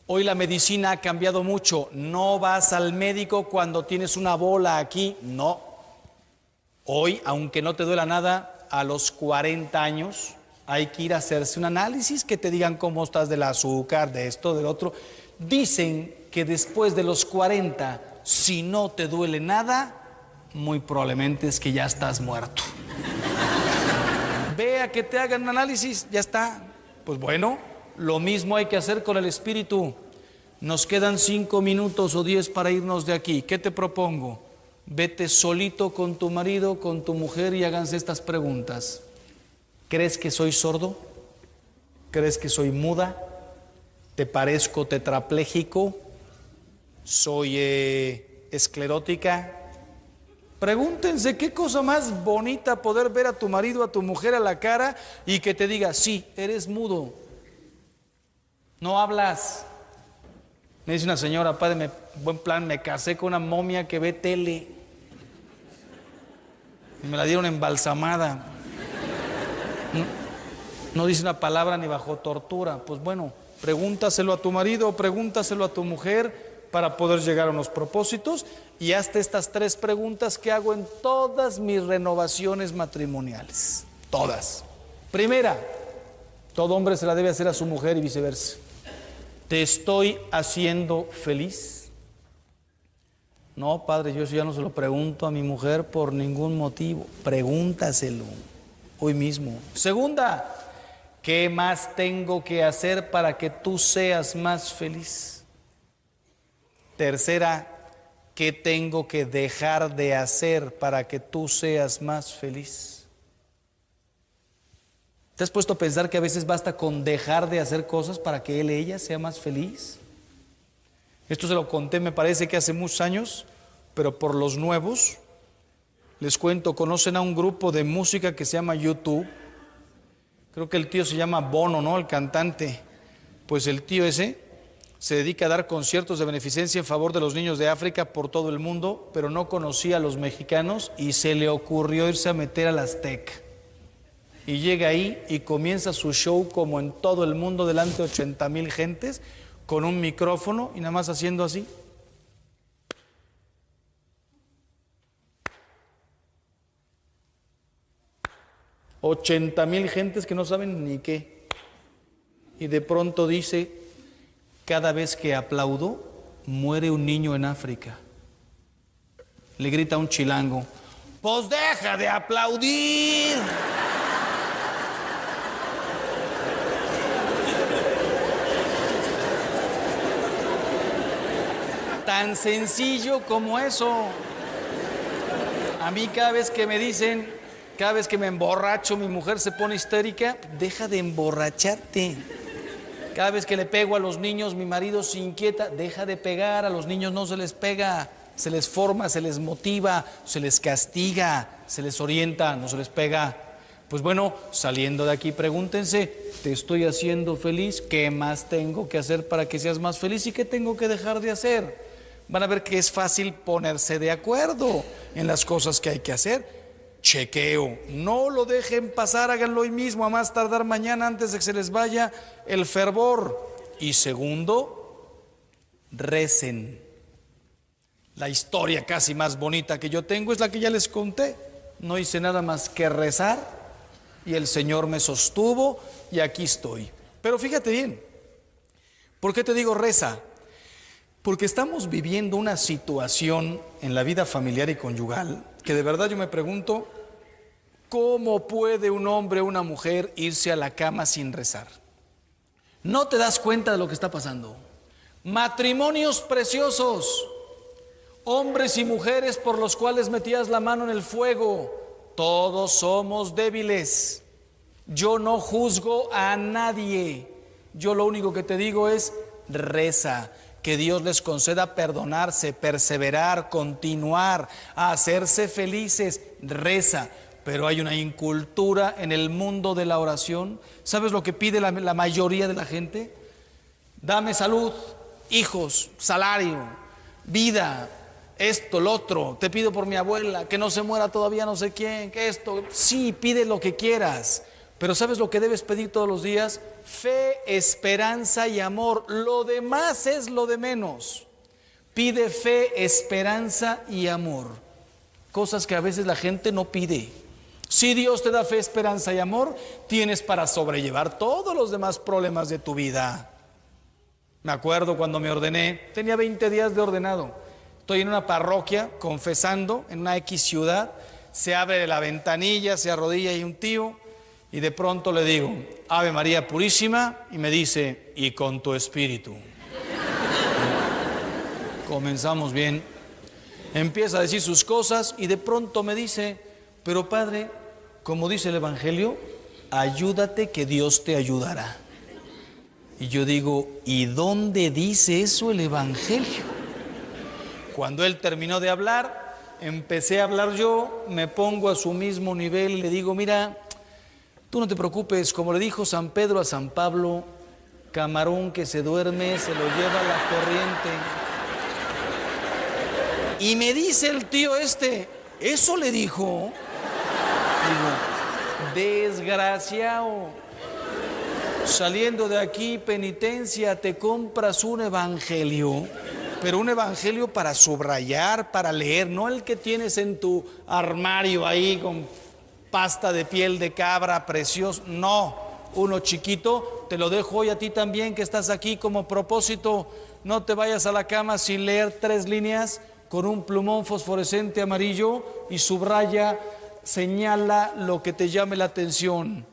Hoy la medicina ha cambiado mucho. No vas al médico cuando tienes una bola aquí. No. Hoy, aunque no te duela nada, a los 40 años hay que ir a hacerse un análisis que te digan cómo estás del azúcar, de esto, del otro. Dicen que después de los 40, si no te duele nada, muy probablemente es que ya estás muerto. Vea que te hagan un análisis, ya está. Pues bueno, lo mismo hay que hacer con el espíritu. Nos quedan cinco minutos o diez para irnos de aquí. ¿Qué te propongo? Vete solito con tu marido, con tu mujer y háganse estas preguntas. ¿Crees que soy sordo? ¿Crees que soy muda? ¿Te parezco tetrapléjico? ¿Soy eh, esclerótica? Pregúntense qué cosa más bonita poder ver a tu marido, a tu mujer a la cara y que te diga, sí, eres mudo no hablas. Me dice una señora, padre, me, buen plan, me casé con una momia que ve tele. Y me la dieron embalsamada. No, dice una palabra ni bajo tortura. Pues bueno, pregúntaselo a tu marido pregúntaselo a tu mujer para poder llegar a unos propósitos y hazte estas tres preguntas que hago en todas mis renovaciones matrimoniales. Todas. Primera, todo hombre se la debe hacer a su mujer y viceversa. ¿Te estoy haciendo feliz? No, padre, yo eso ya no se lo pregunto a mi mujer por ningún motivo. Pregúntaselo hoy mismo. Segunda, ¿qué más tengo que hacer para que tú seas más feliz? Tercera, ¿qué tengo que dejar de hacer para que tú seas más feliz? ¿Te has puesto a pensar que a veces basta con dejar de hacer cosas para que él, ella sea más feliz? Esto se lo conté, me parece que hace muchos años, pero por los nuevos, les cuento, conocen a un grupo de música que se llama YouTube. Creo que el tío se llama Bono, ¿no? El cantante. Pues el tío ese se dedica a dar conciertos de beneficencia en favor de los niños de África por todo el mundo, pero no conocía a los mexicanos y se le ocurrió irse a meter a las TEC y llega ahí y comienza su show como en todo el mundo delante de 80 mil gentes con un micrófono y nada más haciendo así. Ochenta mil gentes que no saben ni qué. Y de pronto dice, cada vez que aplaudo, muere un niño en África. Le grita un chilango, pues deja de aplaudir. Tan sencillo como eso. A mí cada vez que me dicen, cada vez que me emborracho, mi mujer se pone histérica, deja de emborracharte. Cada vez que le pego a los niños, mi marido se inquieta, deja de pegar, a los niños no se les pega, se les forma, se les motiva, se les castiga, se les orienta, no se les pega. Pues bueno, saliendo de aquí, pregúntense, ¿te estoy haciendo feliz? ¿Qué más tengo que hacer para que seas más feliz y qué tengo que dejar de hacer? van a ver que es fácil ponerse de acuerdo en las cosas que hay que hacer. Chequeo, no lo dejen pasar, háganlo hoy mismo, a más tardar mañana antes de que se les vaya el fervor. Y segundo, recen. La historia casi más bonita que yo tengo es la que ya les conté. No hice nada más que rezar y el Señor me sostuvo y aquí estoy. Pero fíjate bien, ¿por qué te digo reza? Porque estamos viviendo una situación en la vida familiar y conyugal que de verdad yo me pregunto, ¿cómo puede un hombre o una mujer irse a la cama sin rezar? No te das cuenta de lo que está pasando. Matrimonios preciosos, hombres y mujeres por los cuales metías la mano en el fuego, todos somos débiles. Yo no juzgo a nadie. Yo lo único que te digo es reza que Dios les conceda perdonarse, perseverar, continuar, a hacerse felices, reza. Pero hay una incultura en el mundo de la oración. ¿Sabes lo que pide la, mayoría de la gente? Dame salud, hijos, salario, vida, esto, lo otro, te pido por mi abuela, que no se muera todavía no sé quién, que esto, sí, pide lo que quieras, pero ¿sabes lo que debes pedir todos los días? Fe, esperanza y amor. Lo demás es lo de menos. Pide fe, esperanza y amor. Cosas que a veces la gente no pide. Si Dios te da fe, esperanza y amor, tienes para sobrellevar todos los demás problemas de tu vida. Me acuerdo cuando me ordené, tenía 20 días de ordenado. Estoy en una parroquia confesando en una X ciudad. Se abre la ventanilla, se arrodilla y un tío y de pronto le digo, Ave María Purísima, y me dice, y con tu espíritu. Comenzamos bien. Empieza a decir sus cosas y de pronto me dice, pero Padre, como dice el Evangelio, ayúdate que Dios te ayudará. Y yo digo, ¿y dónde dice eso el Evangelio? Cuando él terminó de hablar, empecé a hablar yo, me pongo a su mismo nivel y le digo, mira, Tú no te preocupes, como le dijo San Pedro a San Pablo, camarón que se duerme se lo lleva la corriente. Y me dice el tío este, eso le dijo. Digo, desgraciado, saliendo de aquí, penitencia, te compras un evangelio, pero un evangelio para subrayar, para leer, no el que tienes en tu armario ahí con pasta de piel de cabra precioso, no, uno chiquito, te lo dejo hoy a ti también que estás aquí como propósito, no te vayas a la cama sin leer tres líneas con un plumón fosforescente amarillo y subraya, señala lo que te llame la atención.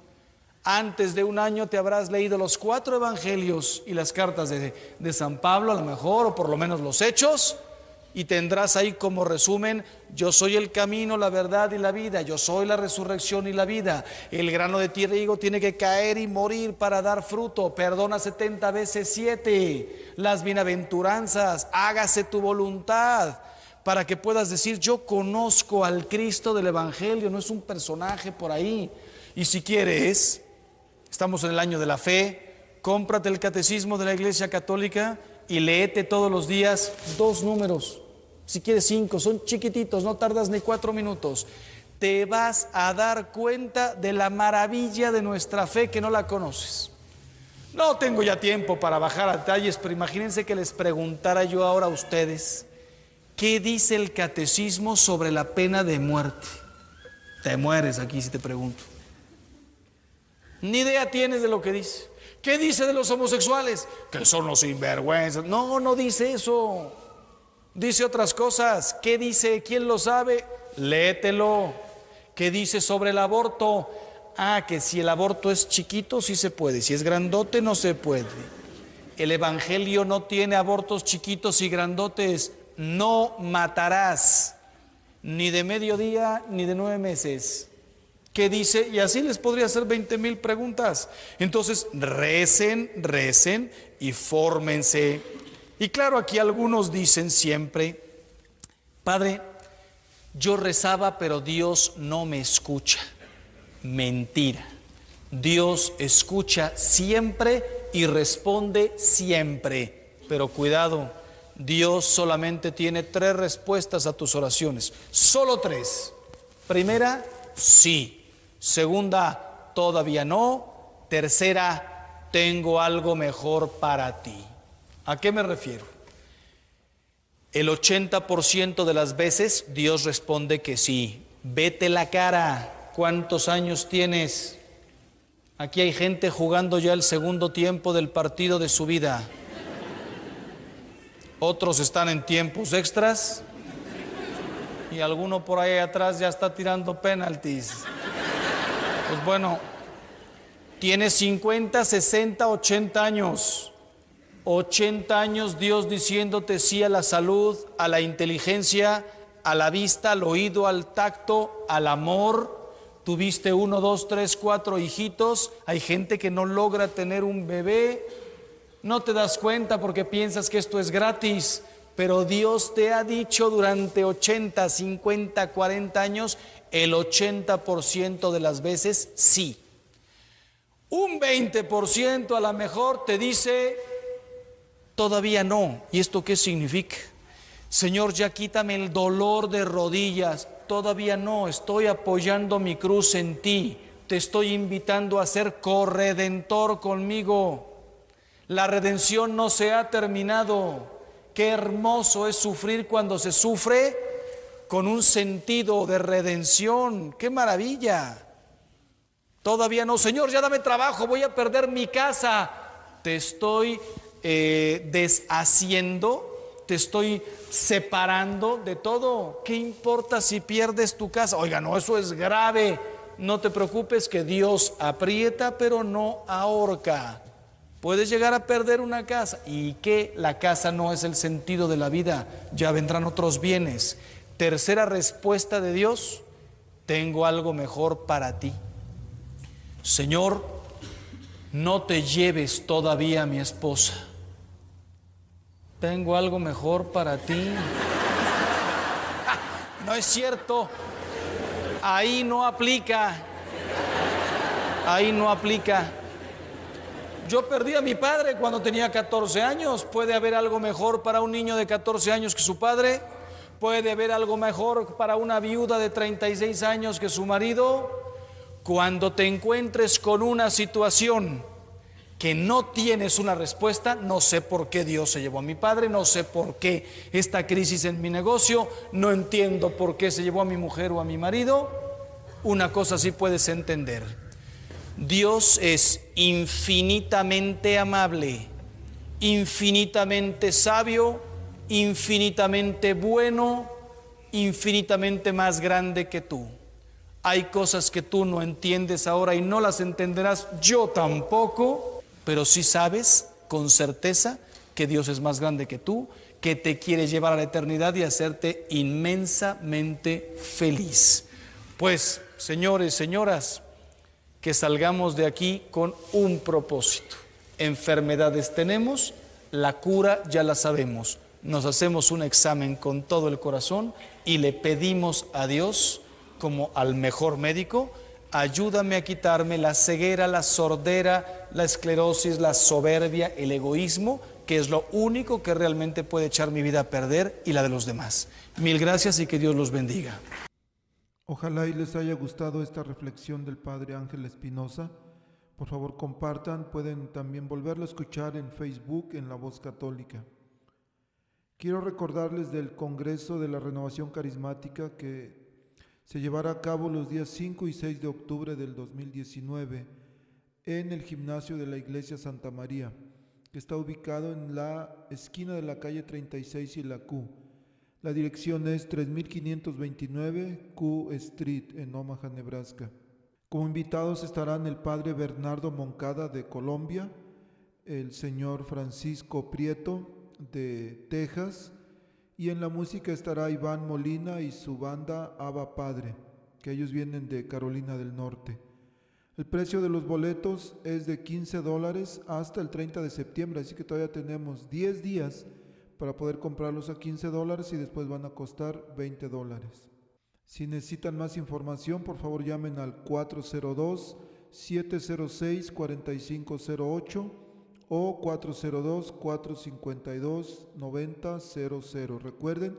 Antes de un año te habrás leído los cuatro evangelios y las cartas de, de San Pablo, a lo mejor, o por lo menos los hechos, y tendrás ahí como resumen, yo soy el camino, la verdad y la vida, yo soy la resurrección y la vida. El grano de trigo tiene que caer y morir para dar fruto, perdona 70 veces 7, las bienaventuranzas, hágase tu voluntad para que puedas decir, yo conozco al Cristo del Evangelio, no es un personaje por ahí. Y si quieres, estamos en el año de la fe, cómprate el catecismo de la Iglesia Católica y léete todos los días dos números si quieres cinco, son chiquititos, no tardas ni cuatro minutos. Te vas a dar cuenta de la maravilla de nuestra fe que no la conoces. No tengo ya tiempo para bajar a detalles, pero imagínense que les preguntara yo ahora a ustedes, ¿qué dice el catecismo sobre la pena de muerte? Te mueres aquí si te pregunto. Ni idea tienes de lo que dice. ¿Qué dice de los homosexuales? Que son los sinvergüenzas. No, no dice eso. Dice otras cosas. ¿Qué dice? ¿Quién lo sabe? Léetelo. ¿Qué dice sobre el aborto? Ah, que si el aborto es chiquito, sí se puede. Si es grandote, no se puede. El Evangelio no tiene abortos chiquitos y grandotes. No matarás, ni de mediodía, ni de nueve meses. ¿Qué dice? Y así les podría hacer 20 mil preguntas. Entonces, recen, recen y fórmense y claro, aquí algunos dicen siempre, Padre, yo rezaba, pero Dios no me escucha. Mentira. Dios escucha siempre y responde siempre. Pero cuidado, Dios solamente tiene tres respuestas a tus oraciones. Solo tres. Primera, sí. Segunda, todavía no. Tercera, tengo algo mejor para ti. ¿A qué me refiero? El 80% de las veces Dios responde que sí. Vete la cara. ¿Cuántos años tienes? Aquí hay gente jugando ya el segundo tiempo del partido de su vida. Otros están en tiempos extras y alguno por ahí atrás ya está tirando penaltis. Pues bueno, tienes 50, 60, 80 años. 80 años Dios diciéndote sí a la salud, a la inteligencia, a la vista, al oído, al tacto, al amor. Tuviste uno, dos, tres, cuatro hijitos. Hay gente que no logra tener un bebé. No te das cuenta porque piensas que esto es gratis. Pero Dios te ha dicho durante 80, 50, 40 años, el 80% de las veces sí. Un 20% a lo mejor te dice Todavía no. ¿Y esto qué significa? Señor, ya quítame el dolor de rodillas. Todavía no, estoy apoyando mi cruz en ti. Te estoy invitando a ser corredentor conmigo. La redención no se ha terminado. Qué hermoso es sufrir cuando se sufre con un sentido de redención. Qué maravilla. Todavía no, Señor, ya dame trabajo, voy a perder mi casa. Te estoy eh, deshaciendo, te estoy separando de todo. ¿Qué importa si pierdes tu casa? Oiga, no, eso es grave. No te preocupes que Dios aprieta, pero no ahorca. Puedes llegar a perder una casa y que la casa no es el sentido de la vida, ya vendrán otros bienes. Tercera respuesta de Dios, tengo algo mejor para ti. Señor, no te lleves todavía a mi esposa. Tengo algo mejor para ti. No es cierto. Ahí no aplica. Ahí no aplica. Yo perdí a mi padre cuando tenía 14 años. ¿Puede haber algo mejor para un niño de 14 años que su padre? ¿Puede haber algo mejor para una viuda de 36 años que su marido? Cuando te encuentres con una situación que no tienes una respuesta, no sé por qué Dios se llevó a mi padre, no sé por qué esta crisis en mi negocio, no entiendo por qué se llevó a mi mujer o a mi marido, una cosa sí puedes entender. Dios es infinitamente amable, infinitamente sabio, infinitamente bueno, infinitamente más grande que tú. Hay cosas que tú no entiendes ahora y no las entenderás, yo tampoco, pero sí sabes con certeza que Dios es más grande que tú, que te quiere llevar a la eternidad y hacerte inmensamente feliz. Pues, señores, señoras, que salgamos de aquí con un propósito. Enfermedades tenemos, la cura ya la sabemos. Nos hacemos un examen con todo el corazón y le pedimos a Dios como al mejor médico, ayúdame a quitarme la ceguera, la sordera, la esclerosis, la soberbia, el egoísmo, que es lo único que realmente puede echar mi vida a perder y la de los demás. Mil gracias y que Dios los bendiga. Ojalá y les haya gustado esta reflexión del Padre Ángel Espinosa. Por favor compartan, pueden también volverlo a escuchar en Facebook en La Voz Católica. Quiero recordarles del Congreso de la Renovación Carismática que se llevará a cabo los días 5 y 6 de octubre del 2019 en el gimnasio de la Iglesia Santa María, que está ubicado en la esquina de la calle 36 y la Q. La dirección es 3529 Q Street en Omaha, Nebraska. Como invitados estarán el padre Bernardo Moncada de Colombia, el señor Francisco Prieto de Texas, y en la música estará Iván Molina y su banda Aba Padre, que ellos vienen de Carolina del Norte. El precio de los boletos es de 15 dólares hasta el 30 de septiembre, así que todavía tenemos 10 días para poder comprarlos a 15 dólares y después van a costar 20 dólares. Si necesitan más información, por favor llamen al 402 706 4508 o 402-452-9000. Recuerden,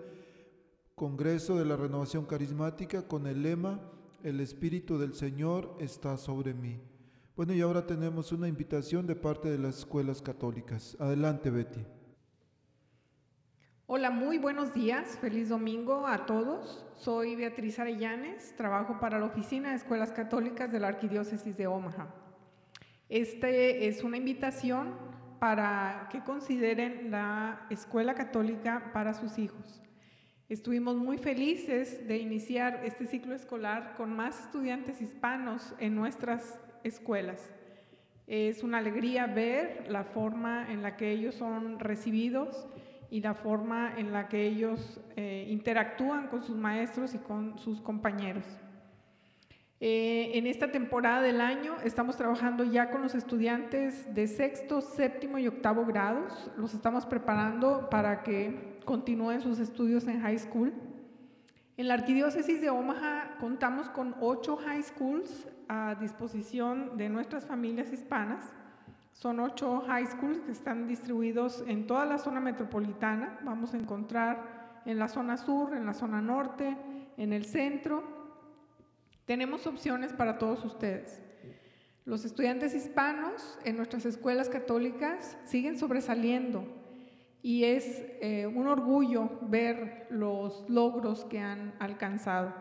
Congreso de la Renovación Carismática con el lema El Espíritu del Señor está sobre mí. Bueno, y ahora tenemos una invitación de parte de las escuelas católicas. Adelante, Betty. Hola, muy buenos días. Feliz domingo a todos. Soy Beatriz Arellanes, trabajo para la Oficina de Escuelas Católicas de la Arquidiócesis de Omaha. Este es una invitación para que consideren la escuela católica para sus hijos. Estuvimos muy felices de iniciar este ciclo escolar con más estudiantes hispanos en nuestras escuelas. Es una alegría ver la forma en la que ellos son recibidos y la forma en la que ellos eh, interactúan con sus maestros y con sus compañeros. Eh, en esta temporada del año estamos trabajando ya con los estudiantes de sexto, séptimo y octavo grados. Los estamos preparando para que continúen sus estudios en high school. En la Arquidiócesis de Omaha contamos con ocho high schools a disposición de nuestras familias hispanas. Son ocho high schools que están distribuidos en toda la zona metropolitana. Vamos a encontrar en la zona sur, en la zona norte, en el centro. Tenemos opciones para todos ustedes. Los estudiantes hispanos en nuestras escuelas católicas siguen sobresaliendo y es eh, un orgullo ver los logros que han alcanzado.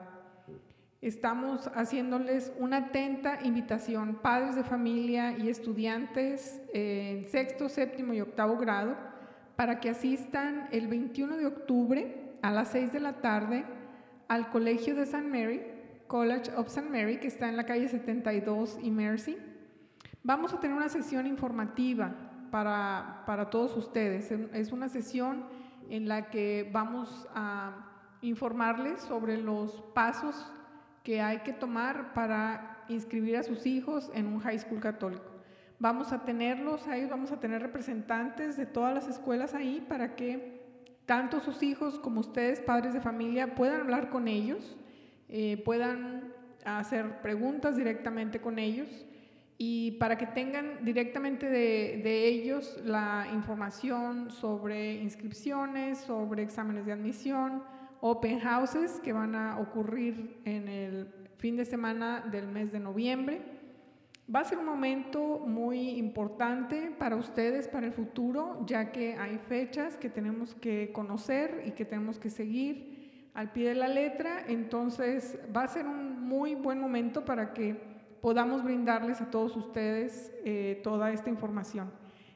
Estamos haciéndoles una atenta invitación, padres de familia y estudiantes en sexto, séptimo y octavo grado, para que asistan el 21 de octubre a las 6 de la tarde al Colegio de San Mary, College of St. Mary, que está en la calle 72 y Mercy. Vamos a tener una sesión informativa para, para todos ustedes. Es una sesión en la que vamos a informarles sobre los pasos que hay que tomar para inscribir a sus hijos en un high school católico. Vamos a tenerlos ahí, vamos a tener representantes de todas las escuelas ahí para que tanto sus hijos como ustedes, padres de familia, puedan hablar con ellos, eh, puedan hacer preguntas directamente con ellos y para que tengan directamente de, de, ellos la información sobre inscripciones, sobre exámenes de admisión, open houses que van a ocurrir en el fin de semana del mes de noviembre. Va a ser un momento muy importante para ustedes, para el futuro, ya que hay fechas que tenemos que conocer y que tenemos que seguir al pie de la letra. Entonces va a ser un muy buen momento para que podamos brindarles a todos ustedes eh, toda esta información.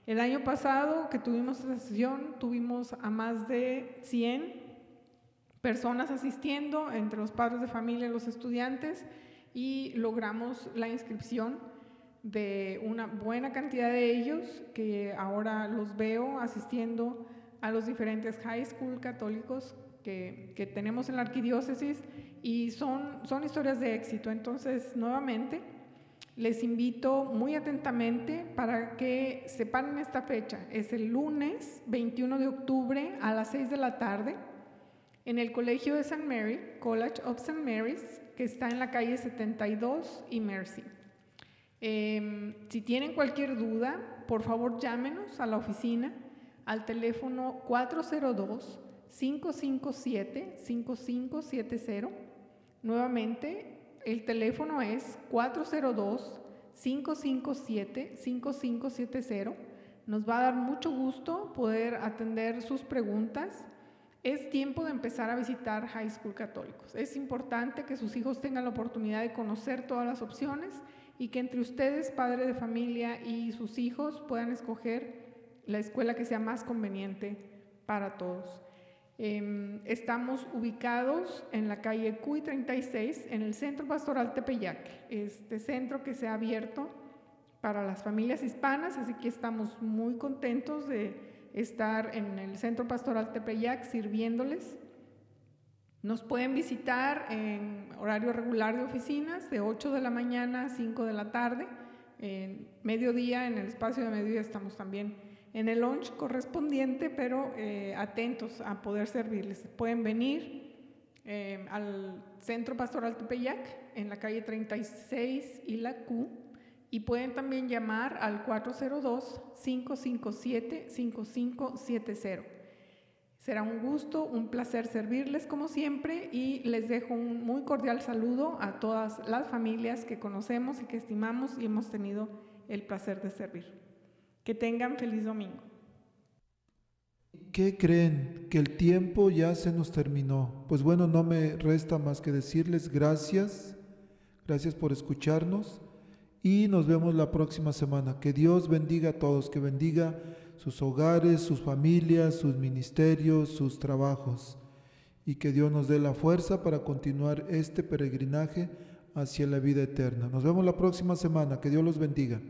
El año pasado que tuvimos esta sesión, tuvimos a más de 100 personas asistiendo, entre los padres de familia y los estudiantes, y logramos la inscripción de una buena cantidad de ellos, que ahora los veo asistiendo a los diferentes high school católicos que, que tenemos en la arquidiócesis, y son, son historias de éxito. Entonces, nuevamente, les invito muy atentamente para que sepan esta fecha. Es el lunes 21 de octubre a las 6 de la tarde en el Colegio de St. Mary, College of St. Mary's, que está en la calle 72 y Mercy. Em, si tienen cualquier duda, por favor llámenos a la oficina al teléfono 402-557-5570. Nuevamente, el teléfono es 402-557-5570. Nos va a dar mucho gusto poder atender sus preguntas es tiempo de empezar a visitar high school católicos. Es importante que sus hijos tengan la oportunidad de conocer todas las opciones y que entre ustedes, padre de familia y sus hijos, puedan escoger la escuela que sea más conveniente para todos. Em, estamos ubicados en la calle CUI 36, en el Centro Pastoral Tepeyac, este centro que se ha abierto para las familias hispanas, así que estamos muy contentos de estar en el Centro Pastoral Tepeyac sirviéndoles. Nos pueden visitar en horario regular de oficinas, de 8 de la mañana a 5 de la tarde. En mediodía, en el espacio de mediodía, estamos también en el lunch correspondiente, pero eh, atentos a poder servirles. Pueden venir eh, al Centro Pastoral Tepeyac en la calle 36 y la Q y pueden también llamar al 402-557-5570. Será un gusto, un placer servirles como siempre y les dejo un muy cordial saludo a todas las familias que conocemos y que estimamos y hemos tenido el placer de servir. Que tengan feliz domingo. ¿Qué creen? Que el tiempo ya se nos terminó. Pues bueno, no me resta más que decirles gracias, gracias por escucharnos y nos vemos la próxima semana. Que Dios bendiga a todos, que bendiga sus hogares, sus familias, sus ministerios, sus trabajos y que Dios nos dé la fuerza para continuar este peregrinaje hacia la vida eterna. Nos vemos la próxima semana. Que Dios los bendiga.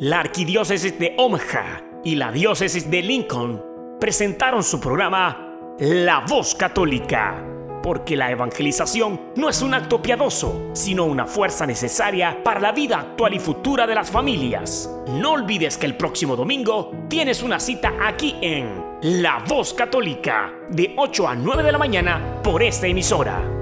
La Arquidiócesis de Omaha y la Diócesis de Lincoln presentaron su programa La Voz Católica porque la evangelización no es un acto piadoso, sino una fuerza necesaria para la vida actual y futura de las familias. No olvides que el próximo domingo tienes una cita aquí en La Voz Católica, de 8 a 9 de la mañana por esta emisora.